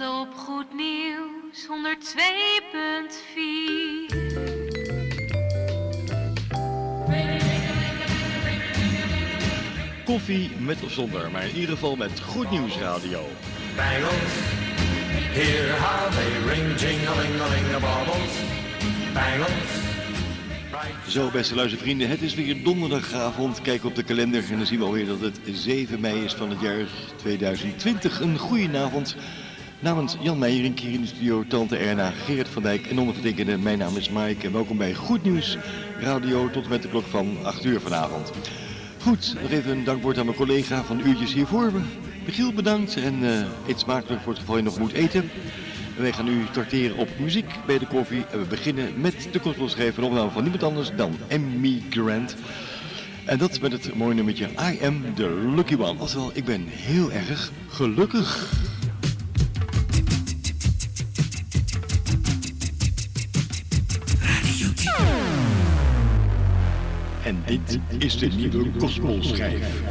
Op Goed Nieuws 102.4. Koffie met of zonder, maar in ieder geval met Goed Nieuws Radio. Bangles, hear how they ring. Bangles, Zo, beste luistervrienden, het is weer donderdagavond. Kijk op de kalender en dan zien we alweer dat het 7 mei is van het jaar 2020. Een goedenavond. Namens Jan Meijering hier in de studio, Tante Erna, Gerrit van Dijk en ondergetekende. Mijn naam is Mike en welkom bij Goed Nieuws Radio tot en met de klok van 8 uur vanavond. Goed, nog even een dankwoord aan mijn collega van uurtjes hiervoor. Michiel bedankt en eh eet smakelijk voor het geval je nog moet eten. En wij gaan nu tracteren op muziek bij de koffie. En we beginnen met de gospelschrijver opname van niemand anders dan Emmy Grant. En dat met het mooie nummertje I Am The Lucky One. Oftewel, ik ben heel erg gelukkig. Dit is de nieuwe gospelschijf.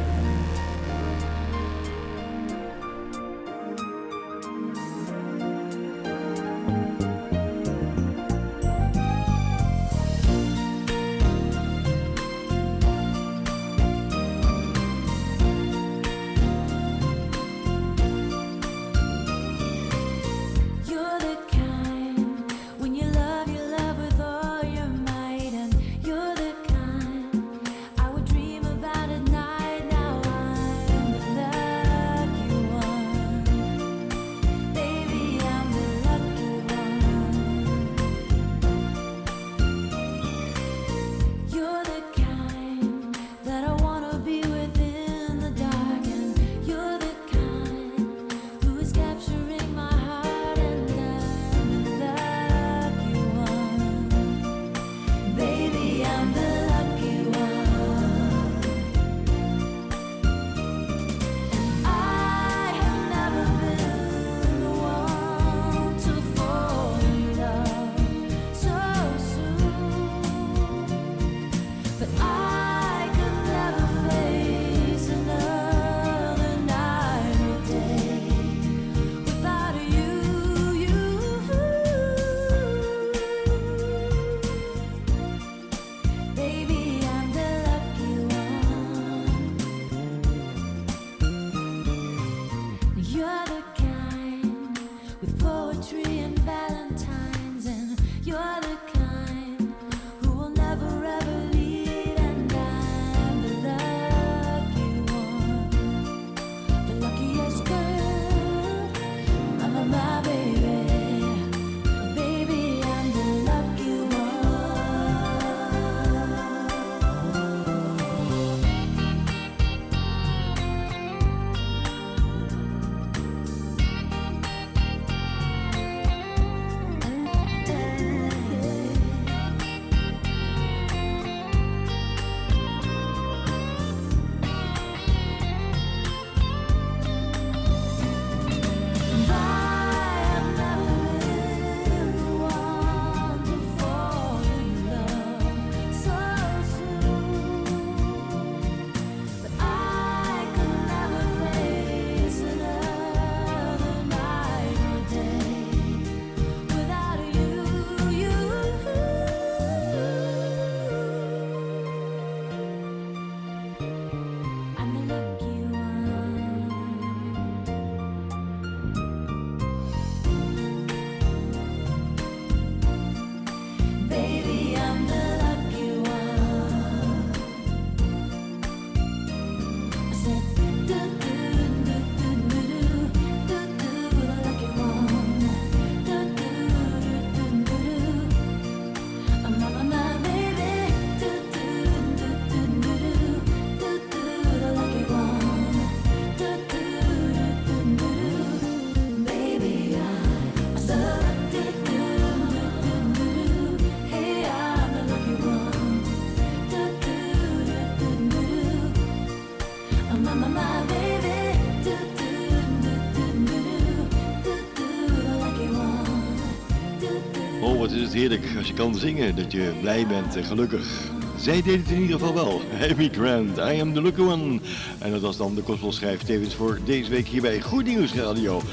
Heerlijk als je kan zingen, dat je blij bent en gelukkig. Zij deed het in ieder geval wel. Amy Grant, I am the lucky one. En dat was dan de gospelschrijf tevens voor deze week hier bij Goed Nieuws Radio. 8,5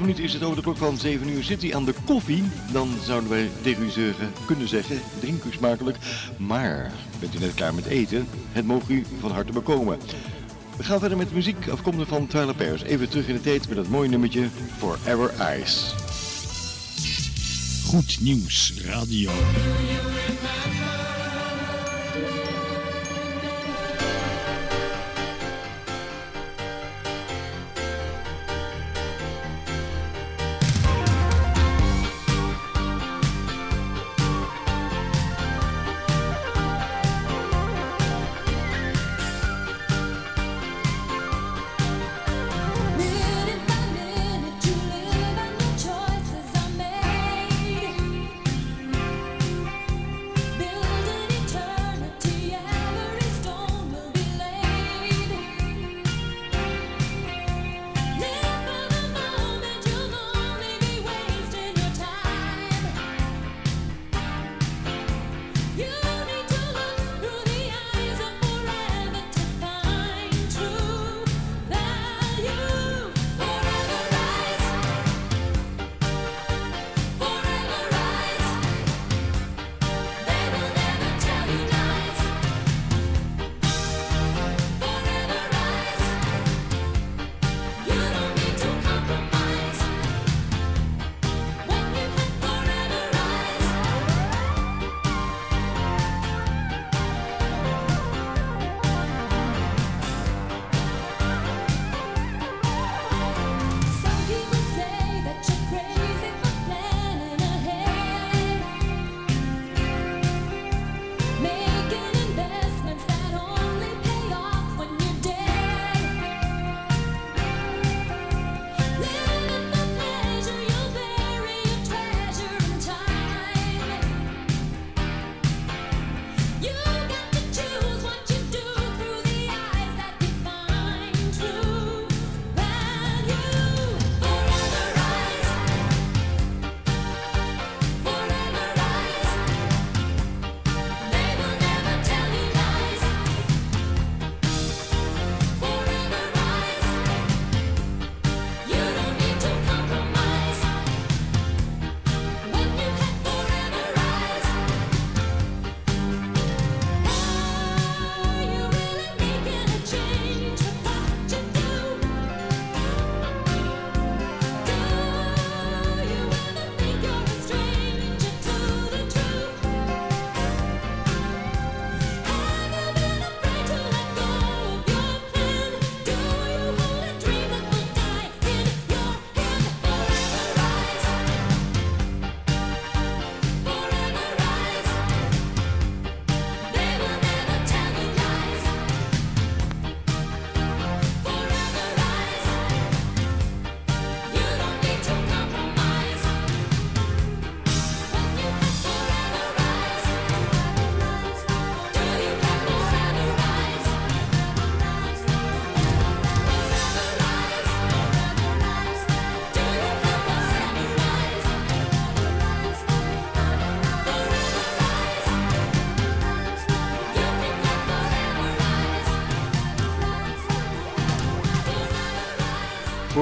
minuten is het over de klok van 7 uur. Zit hij aan de koffie? Dan zouden wij tegen u zeggen, kunnen zeggen, drink u smakelijk. Maar, bent u net klaar met eten? Het mogen u van harte bekomen. We gaan verder met muziek afkomstig van Tyler Pairs. Even terug in de tijd met dat mooie nummertje Forever Eyes. Goed Nieuws Radio.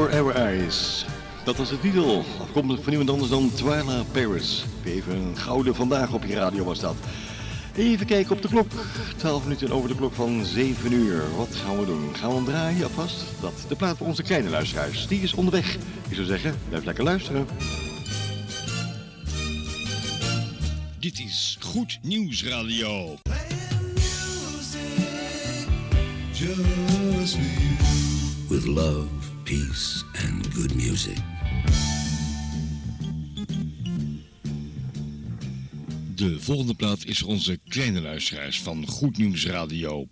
Forever Eyes. Dat was de titel. Afkomstig van niemand anders dan Twyla Paris. Even een gouden vandaag op je radio was dat. Even kijken op de klok. 12 minuten over de klok van 7 uur. Wat gaan we doen? Gaan we hem draaien alvast? Dat de plaat voor onze kleine luisteraars. Die is onderweg. Ik zou zeggen, blijf lekker luisteren. Dit is Goed Nieuws Radio. with love, peace, and good music. De volgende plaat is voor onze kleine luisteraars van Goed Nieuws Radio.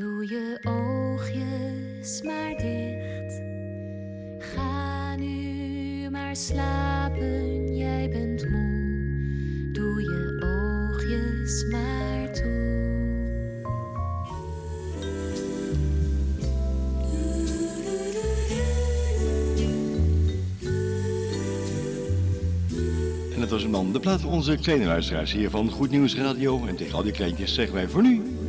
Doe je oogjes maar dicht. Ga nu maar slapen, jij bent moe. Doe je oogjes maar toe. En dat was een man de plaat van onze kleine luisteraars hier van Goed Nieuws Radio. En tegen al die kleintjes zeggen wij voor nu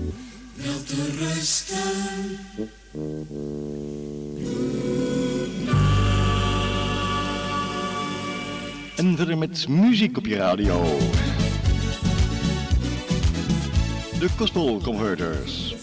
met muziek op je radio. De Cosmo Converters.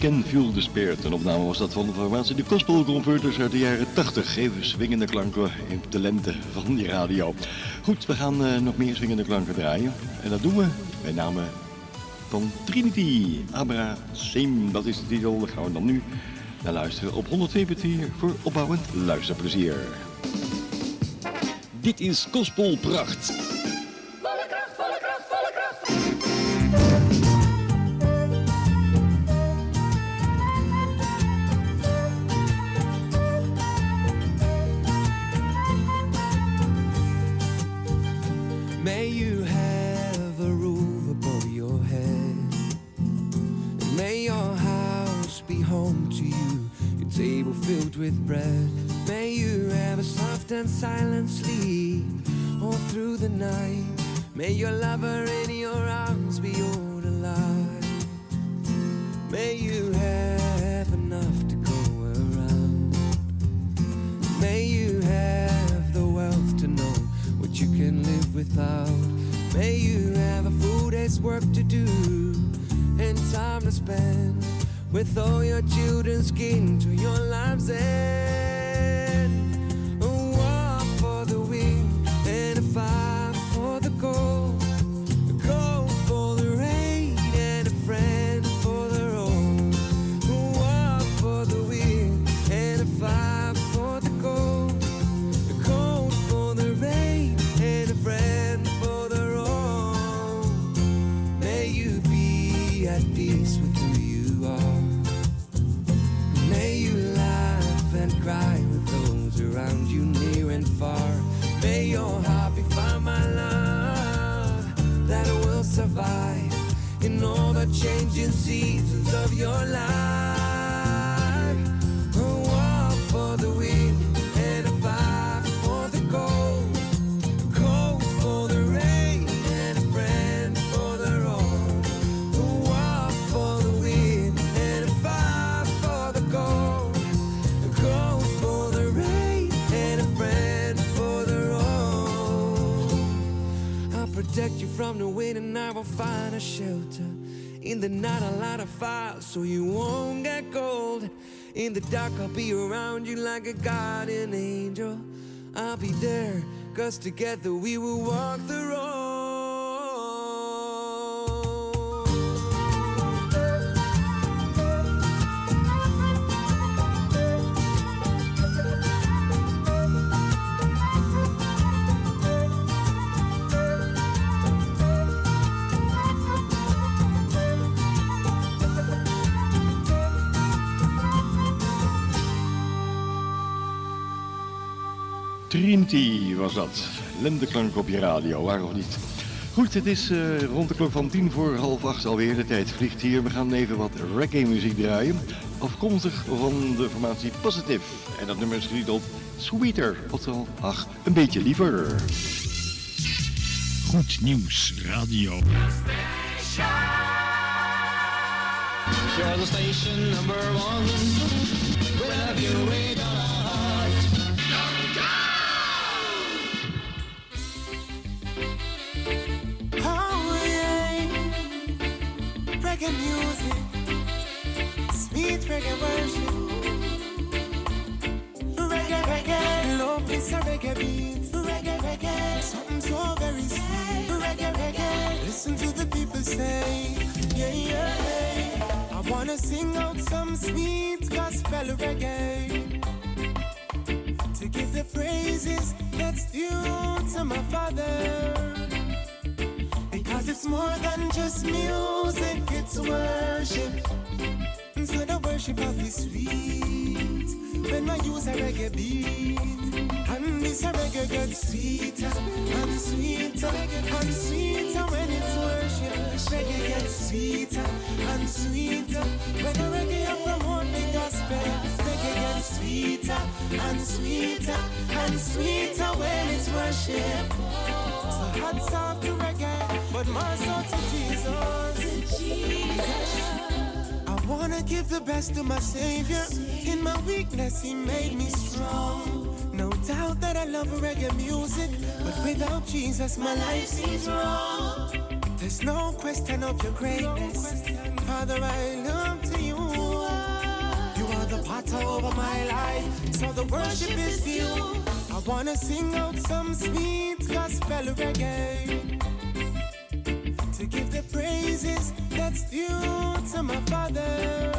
Can Feel the Spirit. Een opname was dat van de formatie de Gospel Converters uit de jaren 80. Geven swingende klanken in de lente van die radio. Goed, we gaan eh, nog meer swingende klanken draaien. En dat doen we bij name van Trinity. Abra Sim, dat is de titel. Daar gaan we dan nu naar luisteren op 102.4 voor opbouwend luisterplezier. Dit is Gospel Pracht. Silent sleep all through the night. May your lover survive in all the changing seasons of your life. War for the wind protect you from the wind and I will find a shelter. In the night, I'll light a fire so you won't get cold. In the dark, I'll be around you like a guardian angel. I'll be there, cause together we will walk the road. Trinity was dat. Lendeklank op je radio, waar of niet. Goed, het is eh, rond de klok van tien voor half acht alweer. De tijd vliegt hier. We gaan even wat reggae muziek draaien. Afkomstig van de formatie Positive. En dat nummer is getiteld Sweeter. Oftewel, ach, een beetje liever. Goed nieuws radio. You're the station number one. Wherever you wait reggae worship. Reggae, reggae, love is a reggae beat. Reggae, reggae, something so very sweet. Reggae, reggae, listen to the people say, yeah, yeah. I wanna sing out some sweet gospel reggae to give the praises that's due to my father. Because it's more than just music, it's worship. Worship of is sweet when I use a reggae beat. And this a reggae gets sweeter and sweeter and sweeter when it's worship. Reggae gets sweeter and sweeter when the reggae up promote the gospel. Reggae gets sweeter and sweeter and sweeter when it's worship. So hats off to reggae, but more so to Jesus. I wanna give the best to my Savior. In my weakness, He made me strong. No doubt that I love reggae music, but without Jesus, my life seems wrong. There's no question of your greatness. Father, I look to you. You are the potter over my life, so the worship is due. I wanna sing out some sweet gospel reggae to give the praises that's due to my Father.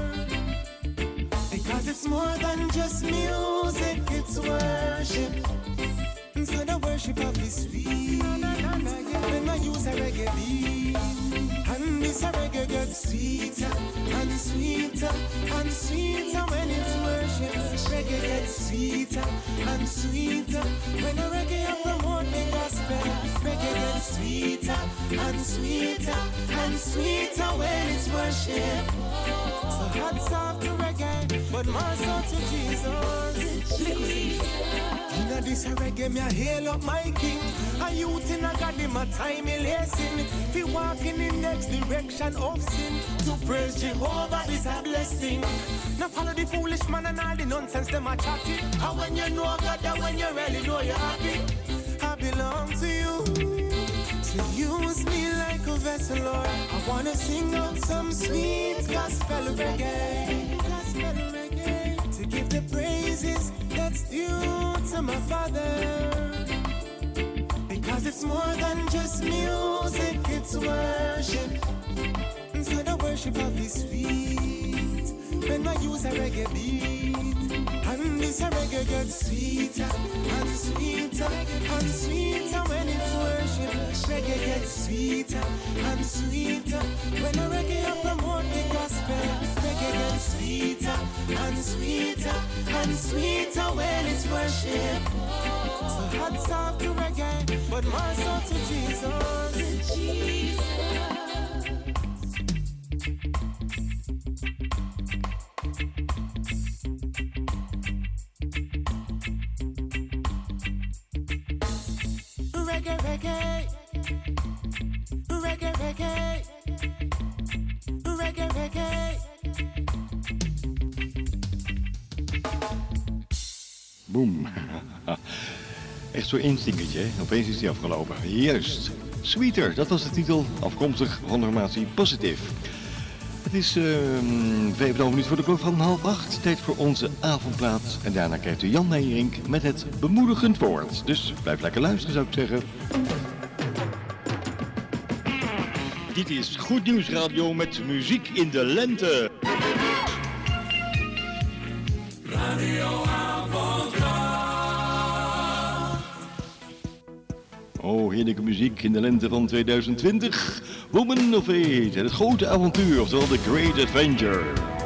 Because it's more than just music, it's worship. So the worship of His sweet. When I use a reggae beat, and this reggae gets sweeter and sweeter and sweeter when it's worship. Reggae gets sweeter and sweeter when a reggae I promote gets sweeter and sweeter and sweeter when it's worship. So hats off to reggae, but more so to Jesus. Inna this reggae, me a hail up my king. A youth in a God, him a time he lacing. Fi walking in next direction of sin. To praise Jehovah is a blessing. Now follow the foolish man and all the nonsense them a chatting. And when you know God, and when you really know you're happy, belong to you. So use me like a vessel, Lord. I wanna sing out some sweet gospel reggae. Gospel reggae. To give the praises that's due to my Father. Because it's more than just music, it's worship. So the worship of His sweet. When I use a reggae beat, and this reggae gets sweeter and sweeter and sweeter when it's worship. Reggae gets sweeter and sweeter when a reggae I promote the gospel. Reggae gets sweeter and sweeter and sweeter when it's worship. So hats off to reggae, but more so to Jesus. Reggae, Boom. Echt zo'n instinkertje, hè? Opeens is die afgelopen. Juist. Sweeter, dat was de titel, afkomstig van de formatie Positive. Het is ehm vijf en een minuut voor de klok van half acht. Tijd voor onze avondplaat. En daarna krijgt u Jan Nijrink met het bemoedigend woord. Dus blijf lekker luisteren, zou ik zeggen. Dit is Goed Nieuws Radio met muziek in de lente. Heerlijke muziek in de lente van 2020. Woman of Eight het grote avontuur, oftewel The Great Adventure.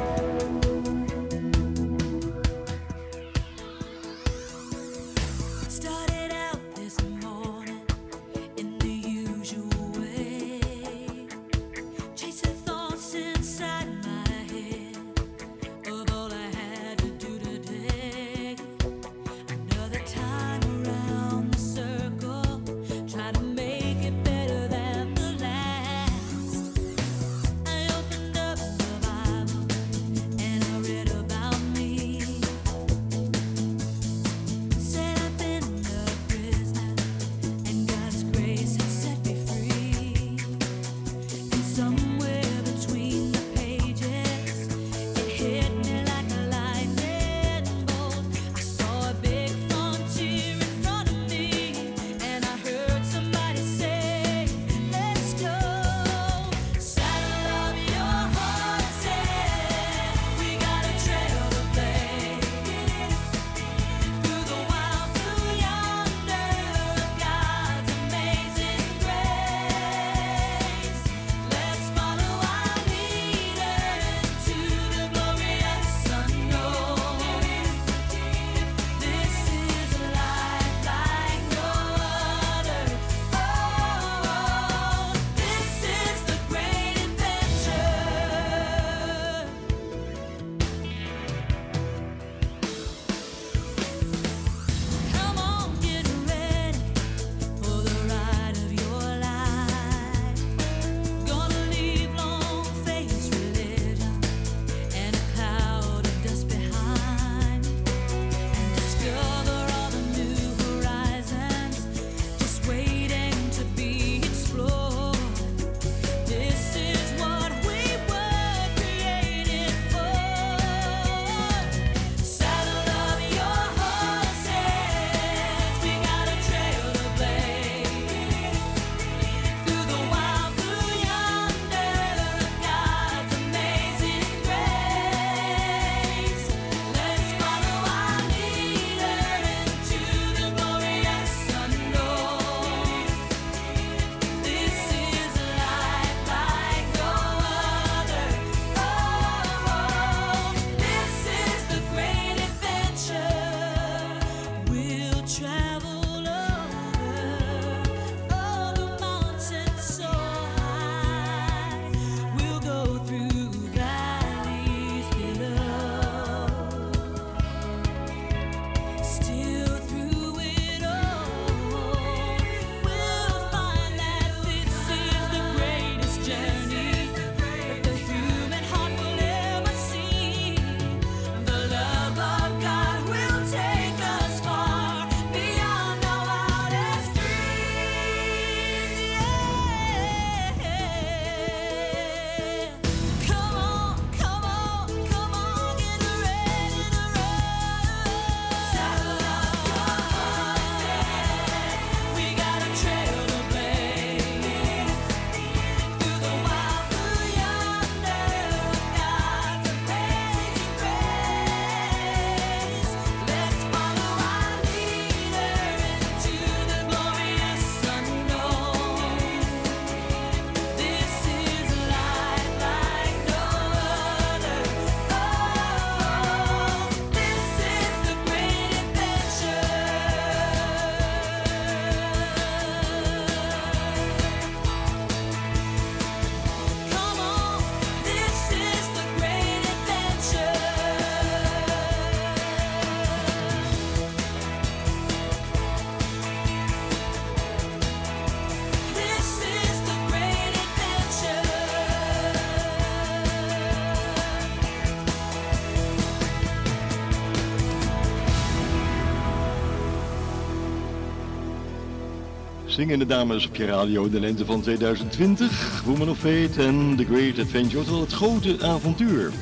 Zingende dames op je radio, de lente van 2020. Woman of Fate en The Great Adventure, oftewel het grote avontuur.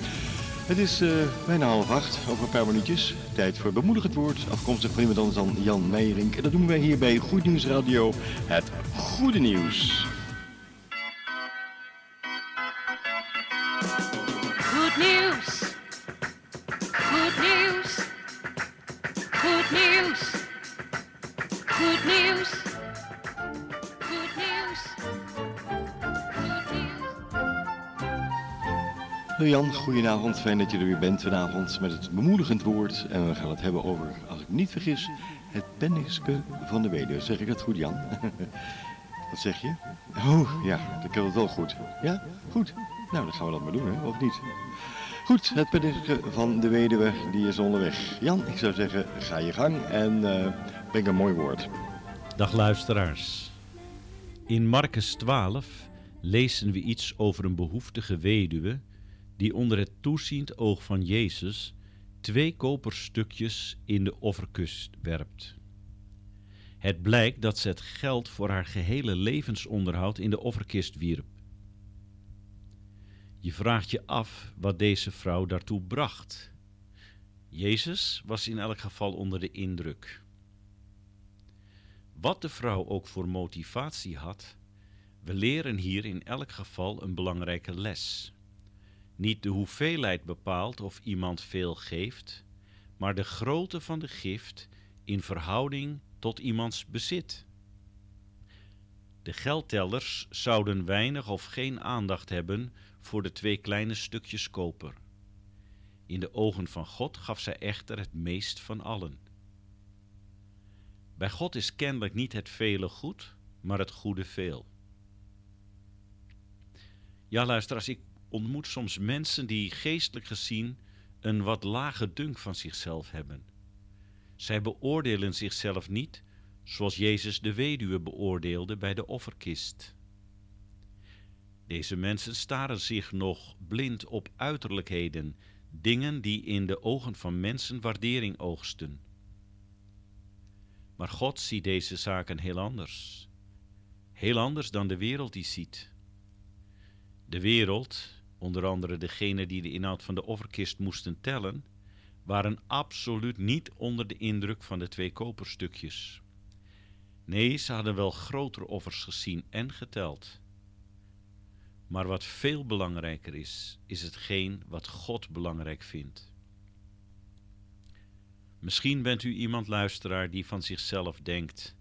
Het is eh, bijna half acht, over een paar minuutjes. Tijd voor bemoedigend woord, afkomstig van iemand anders dan Jan Meijering. En dat doen wij hier bij Goed Nieuws Radio, het goede nieuws. Jan, goedenavond. Fijn dat je er weer bent vanavond met het bemoedigend woord. En we gaan het hebben over, als ik niet vergis, het penniske van de weduwe. Zeg ik dat goed, Jan? Wat zeg je? Oh, ja, dat kan het wel goed. Ja, goed. Nou, dan gaan we dat maar doen, hè? of niet? Goed, het penniske van de weduwe, die is onderweg. Jan, ik zou zeggen, ga je gang en eh breng een mooi woord. Dag luisteraars. In Marcus 12 lezen we iets over een behoeftige weduwe die onder het toeziend oog van Jezus twee koperstukjes in de offerkust werpt. Het blijkt dat ze het geld voor haar gehele levensonderhoud in de offerkist wierp. Je vraagt je af wat deze vrouw daartoe bracht. Jezus was in elk geval onder de indruk. Wat de vrouw ook voor motivatie had, we leren hier in elk geval een belangrijke les. Niet de hoeveelheid bepaalt of iemand veel geeft, maar de grootte van de gift in verhouding tot iemands bezit. De geldtellers zouden weinig of geen aandacht hebben voor de twee kleine stukjes koper. In de ogen van God gaf zij echter het meest van allen. Bij God is kennelijk niet het vele goed, maar het goede veel. Ja, luisteraars, ik ontmoet soms mensen die geestelijk gezien een wat lage dunk van zichzelf hebben. Zij beoordelen zichzelf niet zoals Jezus de weduwe beoordeelde bij de offerkist. Deze mensen staren zich nog blind op uiterlijkheden, dingen die in de ogen van mensen waardering oogsten. Maar God ziet deze zaken heel anders. Heel anders dan de wereld die ziet. De wereld, onder andere degene die de inhoud van de offerkist moesten tellen, waren absoluut niet onder de indruk van de twee koperstukjes. Nee, ze hadden wel grotere offers gezien en geteld. Maar wat veel belangrijker is, is hetgeen wat God belangrijk vindt. Misschien bent u iemand luisteraar die van zichzelf denkt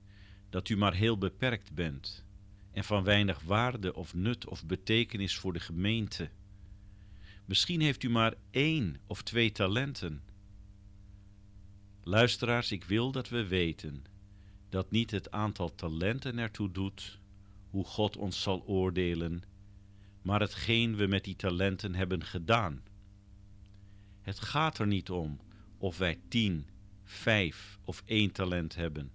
dat u maar heel beperkt bent en van weinig waarde of nut of betekenis voor de gemeente. Misschien heeft u maar één of twee talenten. Luisteraars, ik wil dat we weten dat niet het aantal talenten ertoe doet hoe God ons zal oordelen, maar hetgeen we met die talenten hebben gedaan. Het gaat er niet om of wij tien, vijf of één talent hebben.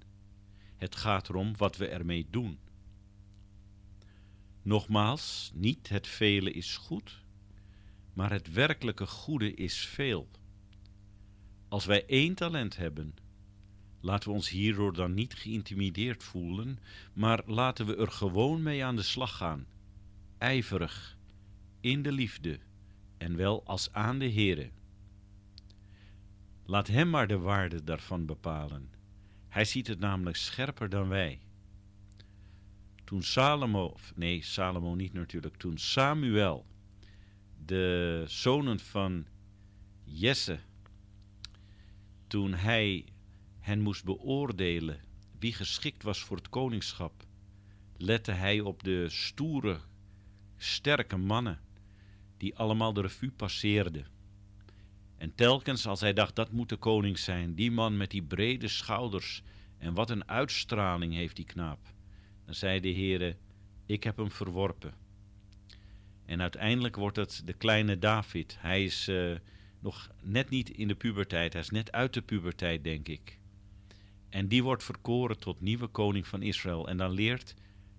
Het gaat erom wat we ermee doen. Nogmaals, niet het vele is goed, maar het werkelijke goede is veel. Als wij één talent hebben, laten we ons hierdoor dan niet geïntimideerd voelen, maar laten we er gewoon mee aan de slag gaan, ijverig, in de liefde en wel als aan de Heere. Laat Hem maar de waarde daarvan bepalen. Hij ziet het namelijk scherper dan wij. Toen Salomo, nee, Salomo niet natuurlijk, toen Samuel, de zonen van Jesse, toen hij hen moest beoordelen wie geschikt was voor het koningschap, lette hij op de stoere, sterke mannen die allemaal de revue passeerden. En telkens als hij dacht dat moet de koning zijn, die man met die brede schouders en wat een uitstraling heeft die knaap, dan zei de Heere, ik heb hem verworpen. En uiteindelijk wordt het de kleine David. Hij is eh, nog net niet in de puberteit, hij is net uit de puberteit, denk ik. En die wordt verkoren tot nieuwe koning van Israël. En dan leert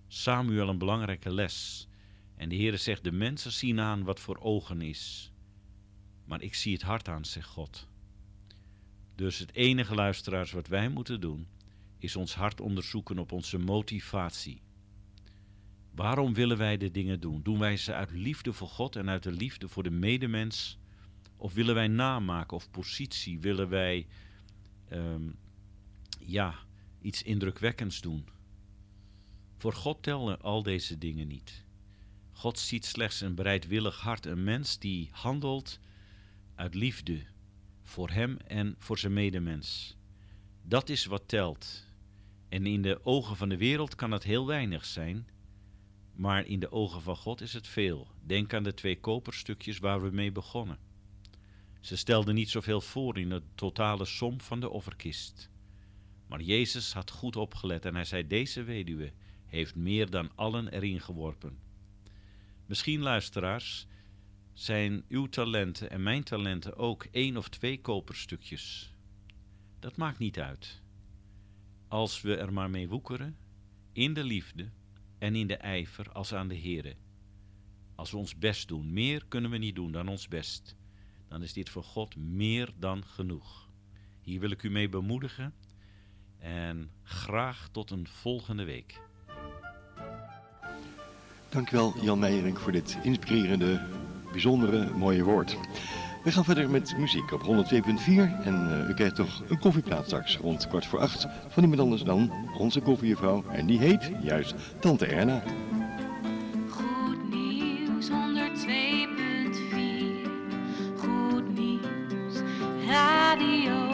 Samuel een belangrijke les. En de Heere zegt, de mensen zien aan wat voor ogen is. Maar ik zie het hart aan, zegt God. Dus het enige luisteraars wat wij moeten doen, is ons hart onderzoeken op onze motivatie. Waarom willen wij de dingen doen? Doen wij ze uit liefde voor God en uit de liefde voor de medemens? Of willen wij namaken of positie? Willen wij ehm, ja, iets indrukwekkends doen? Voor God tellen al deze dingen niet. God ziet slechts een bereidwillig hart, een mens die handelt uit liefde voor hem en voor zijn medemens. Dat is wat telt. En in de ogen van de wereld kan het heel weinig zijn, maar in de ogen van God is het veel. Denk aan de twee koperstukjes waar we mee begonnen. Ze stelden niet zoveel voor in de totale som van de offerkist. Maar Jezus had goed opgelet en hij zei: Deze weduwe heeft meer dan allen erin geworpen. Misschien, luisteraars, zijn uw talenten en mijn talenten ook één of twee koperstukjes. Dat maakt niet uit. Als we er maar mee woekeren, in de liefde en in de ijver als aan de Here. Als we ons best doen, meer kunnen we niet doen dan ons best, dan is dit voor God meer dan genoeg. Hier wil ik u mee bemoedigen en graag tot een volgende week. Dankjewel Jan Meijering voor dit inspirerende, bijzondere, mooie woord. We gaan verder met muziek op 102.4 en eh, u krijgt toch een koffieplaat straks rond kwart voor acht van niemand anders dan onze koffiejuffrouw en die heet juist Tante Erna. Goed nieuws 102.4. Goed nieuws. Radio.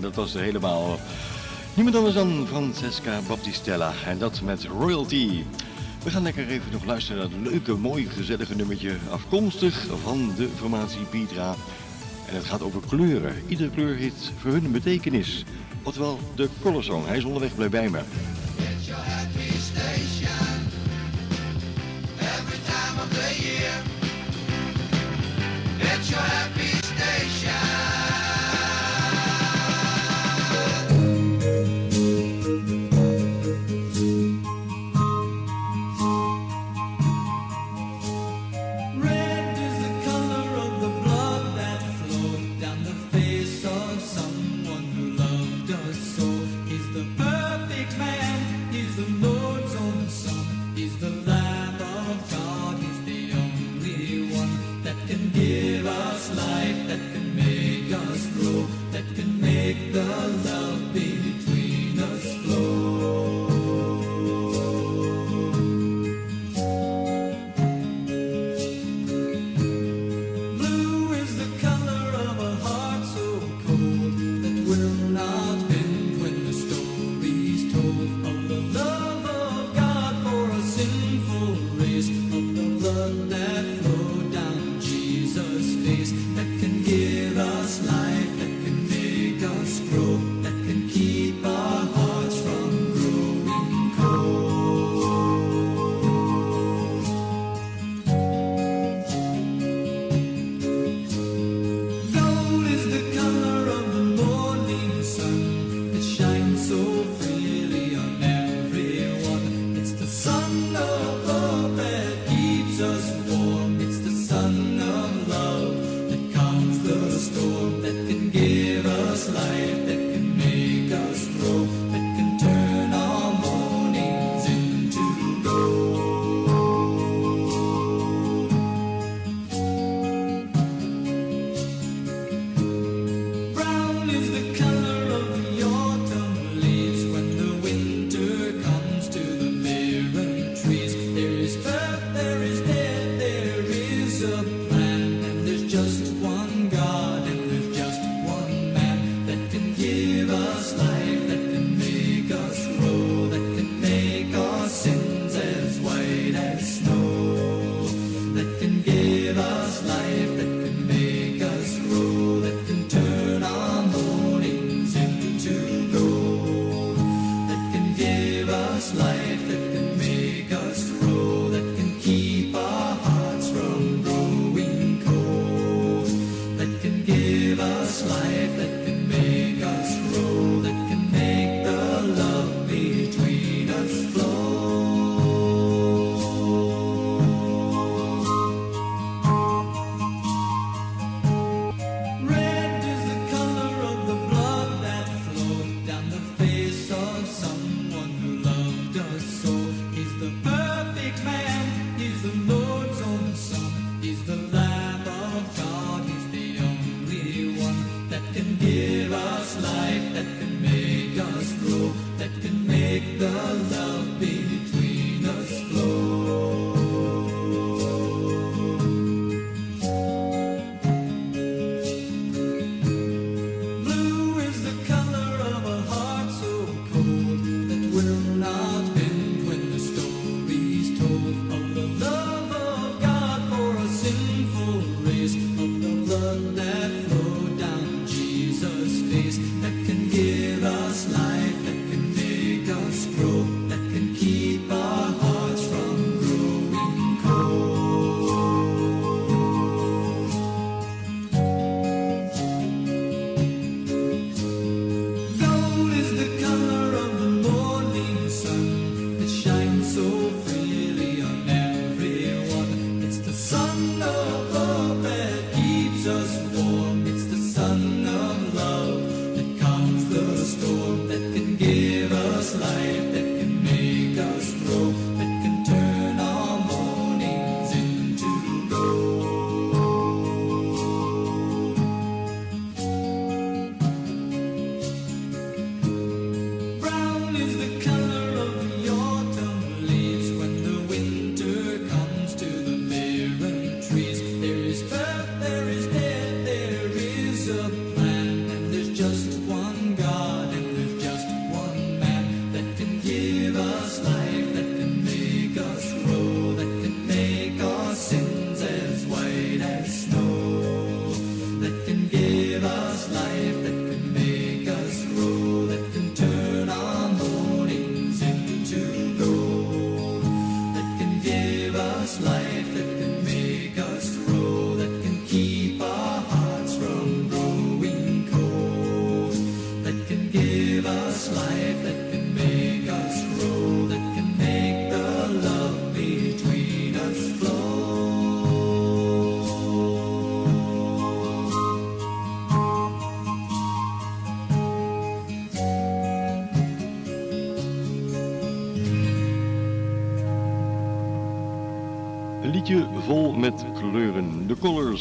Dat was helemaal. Niemand anders dan Francesca Baptistella. En dat met Royalty. We gaan lekker even nog luisteren naar het leuke, mooie, gezellige nummertje. Afkomstig van de formatie Pietra. En het gaat over kleuren. Iedere kleur heeft voor hun een betekenis. Oftewel, de Color Song. Hij is onderweg, blijf bij me. It's your happy Sun.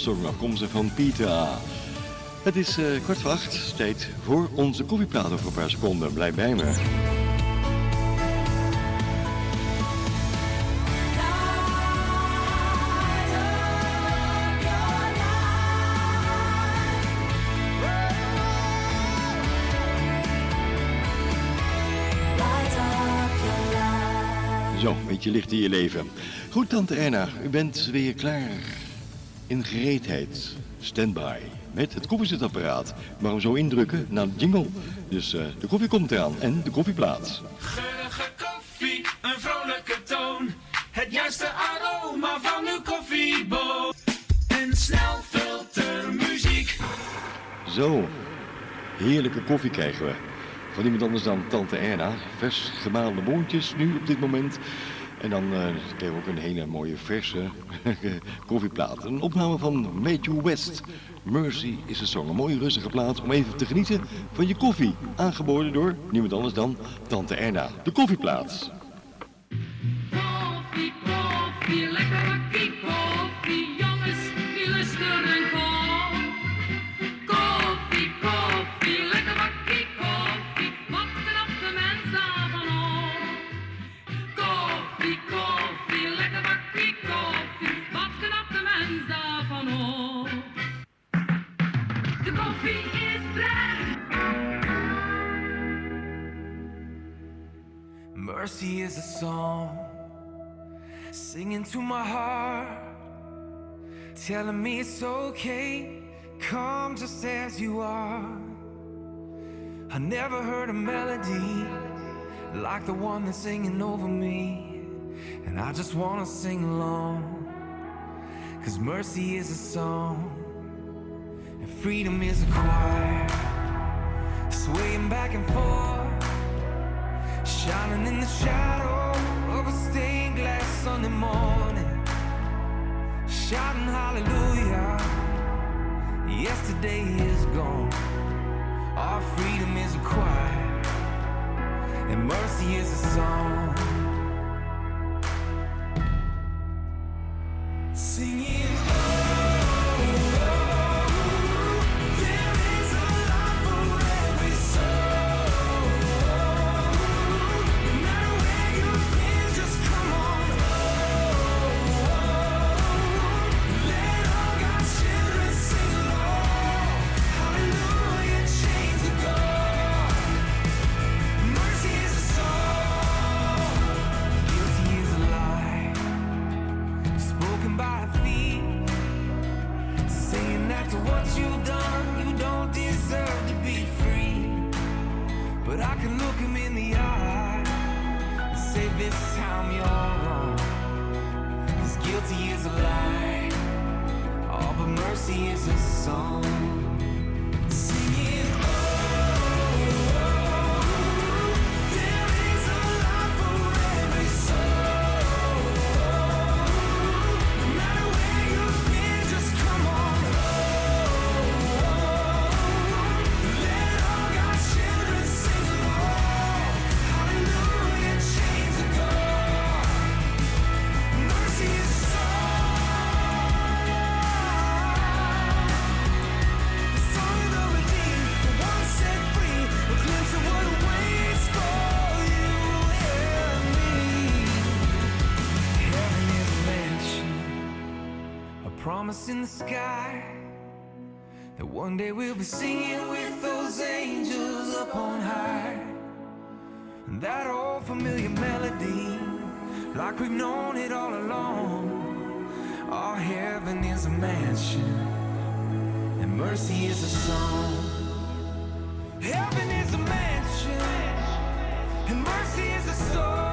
Song, afkomstig van Pieter. Het is eh, kwart voor acht. Tijd voor onze koffieplaat over een paar seconden. Blijf bij me. Zo, een beetje licht in je leven. Goed, tante Erna, u bent weer klaar. In gereedheid. Standby. Met het koffiezetapparaat. Maar hem zo indrukken naar de jingle. Dus eh, de koffie komt eraan en de koffieplaat. Geurige koffie, een vrolijke toon. Het juiste aroma van uw koffieboot. En snelfiltermuziek. Zo, heerlijke koffie krijgen we. Van iemand anders dan tante Erna. Vers gemaalde boontjes nu op dit moment. En dan eh krijgen we ook een hele mooie verse koffieplaat. Een opname van Matthew West. Mercy is een song. Een mooie rustige plaat om even te genieten van je koffie. Aangeboden door niemand anders dan tante Erna. De koffieplaat. Telling me it's okay, come just as you are. I never heard a melody like the one that's singing over me, and I just wanna sing along. Cause mercy is a song, and freedom is a choir, swaying back and forth shining in the shadow of a stained glass Sunday morning, shouting hallelujah. Yesterday is gone, our freedom is a choir, and mercy is a song. Singing. Promise in the sky. That one day we'll be singing with those angels up on high. And that old familiar melody, like we've known it all along. Our heaven is a mansion, and mercy is a song. Heaven is a mansion, and mercy is a song.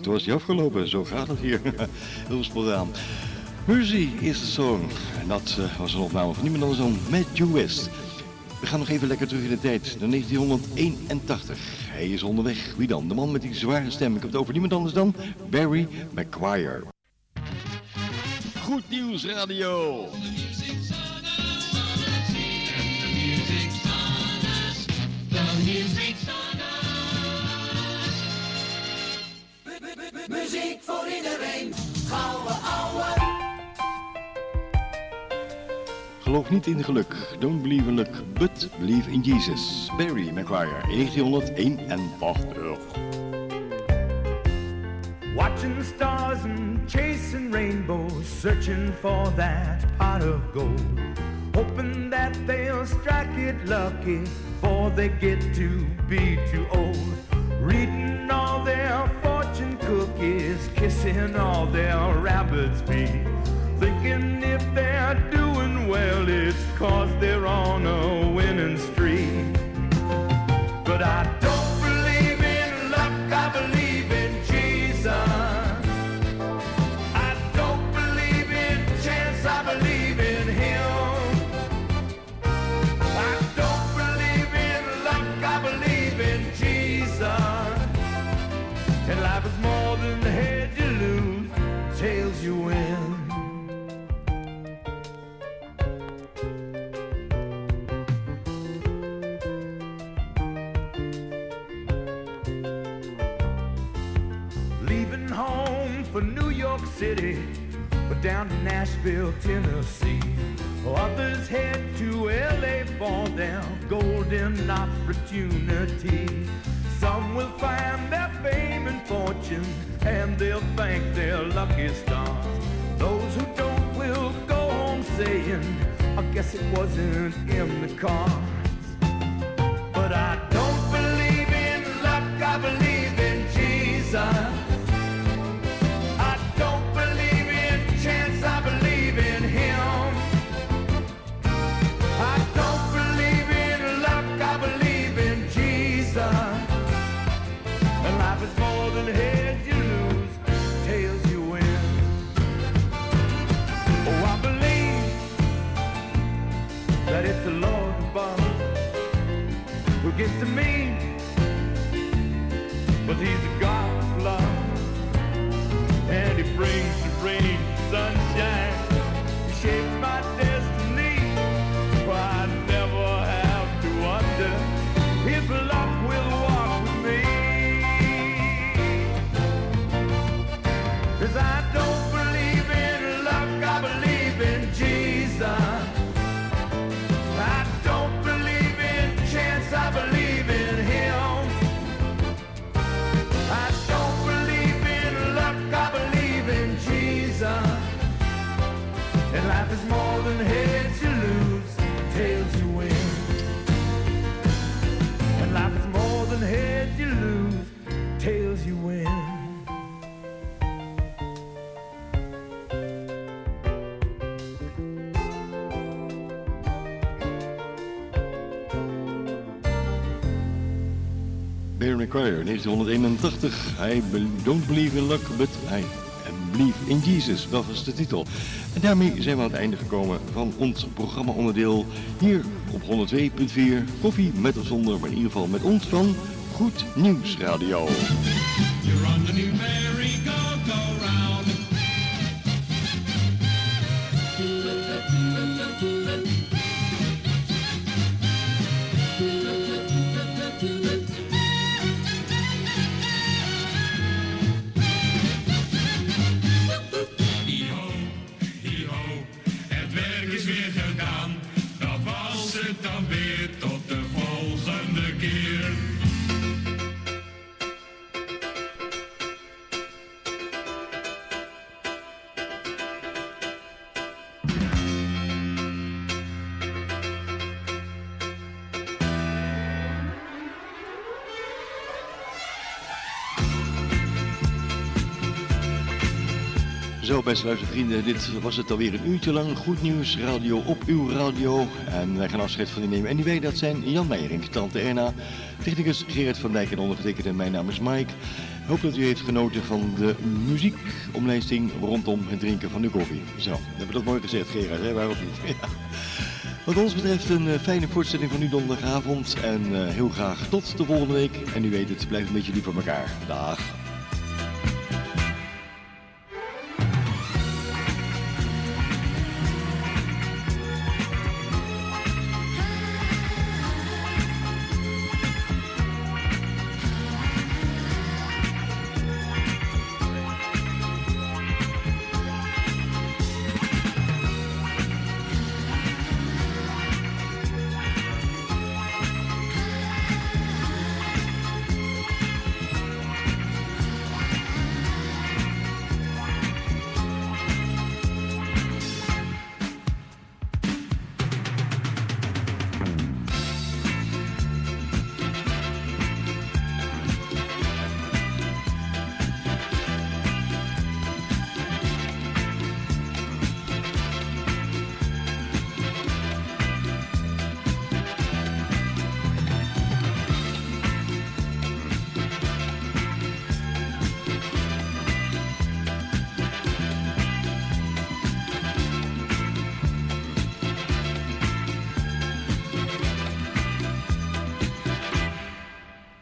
Het was je afgelopen. Zo gaat het hier. Heel sporaan. Mercy is the song. En dat eh, was een opname van niemand anders dan Matthew West. We gaan nog even lekker terug in de tijd, naar 1981. Hij is onderweg. Wie dan? De man met die zware stem. Ik heb het over niemand anders dan Barry McGuire. Goed Nieuws Radio. Muziek voor iedereen, gouden ouwe. Geloof niet in geluk. Don't believe in luck, but believe in Jesus. Barry McGuire, 1981. Watching the stars and chasing rainbows, searching for that pot of gold. Hoping that they'll strike it lucky before they get to be too old. Reading all their fortune cookies, kissing all their rabbits' feet. Thinking if they're doing well, it's cause they're on a winning streak. But I don't down to Nashville, Tennessee. Others head to LA for their golden opportunity. Some will find their fame and fortune, and they'll thank their lucky stars. Those who don't will go home saying, I guess it wasn't in the cards. To me, 181. I don't believe in luck, but I believe in Jesus. Dat was de titel. En daarmee zijn we aan het einde gekomen van ons programma-onderdeel. Hier op 102.4. Koffie met of zonder, maar in ieder geval met ons van Goed Nieuws Radio. Zo, beste luistervrienden, dit was het alweer een uurtje lang. Goed nieuws, radio op uw radio. En wij gaan afscheid van u nemen. En die wij, dat zijn Jan Meijering, Tante Erna, Technicus Gerard van Dijk en ondergetekend en mijn naam is Mike. Ik hoop dat u heeft genoten van de muziekomlijsting rondom het drinken van de koffie. Zo, hebben we dat mooi gezegd Gerard, hè? waarom niet? Wat ons betreft een eh, fijne voortzetting van uw donderdagavond en eh, heel graag tot de volgende week. En u weet het, blijf een beetje lief voor elkaar. Dag.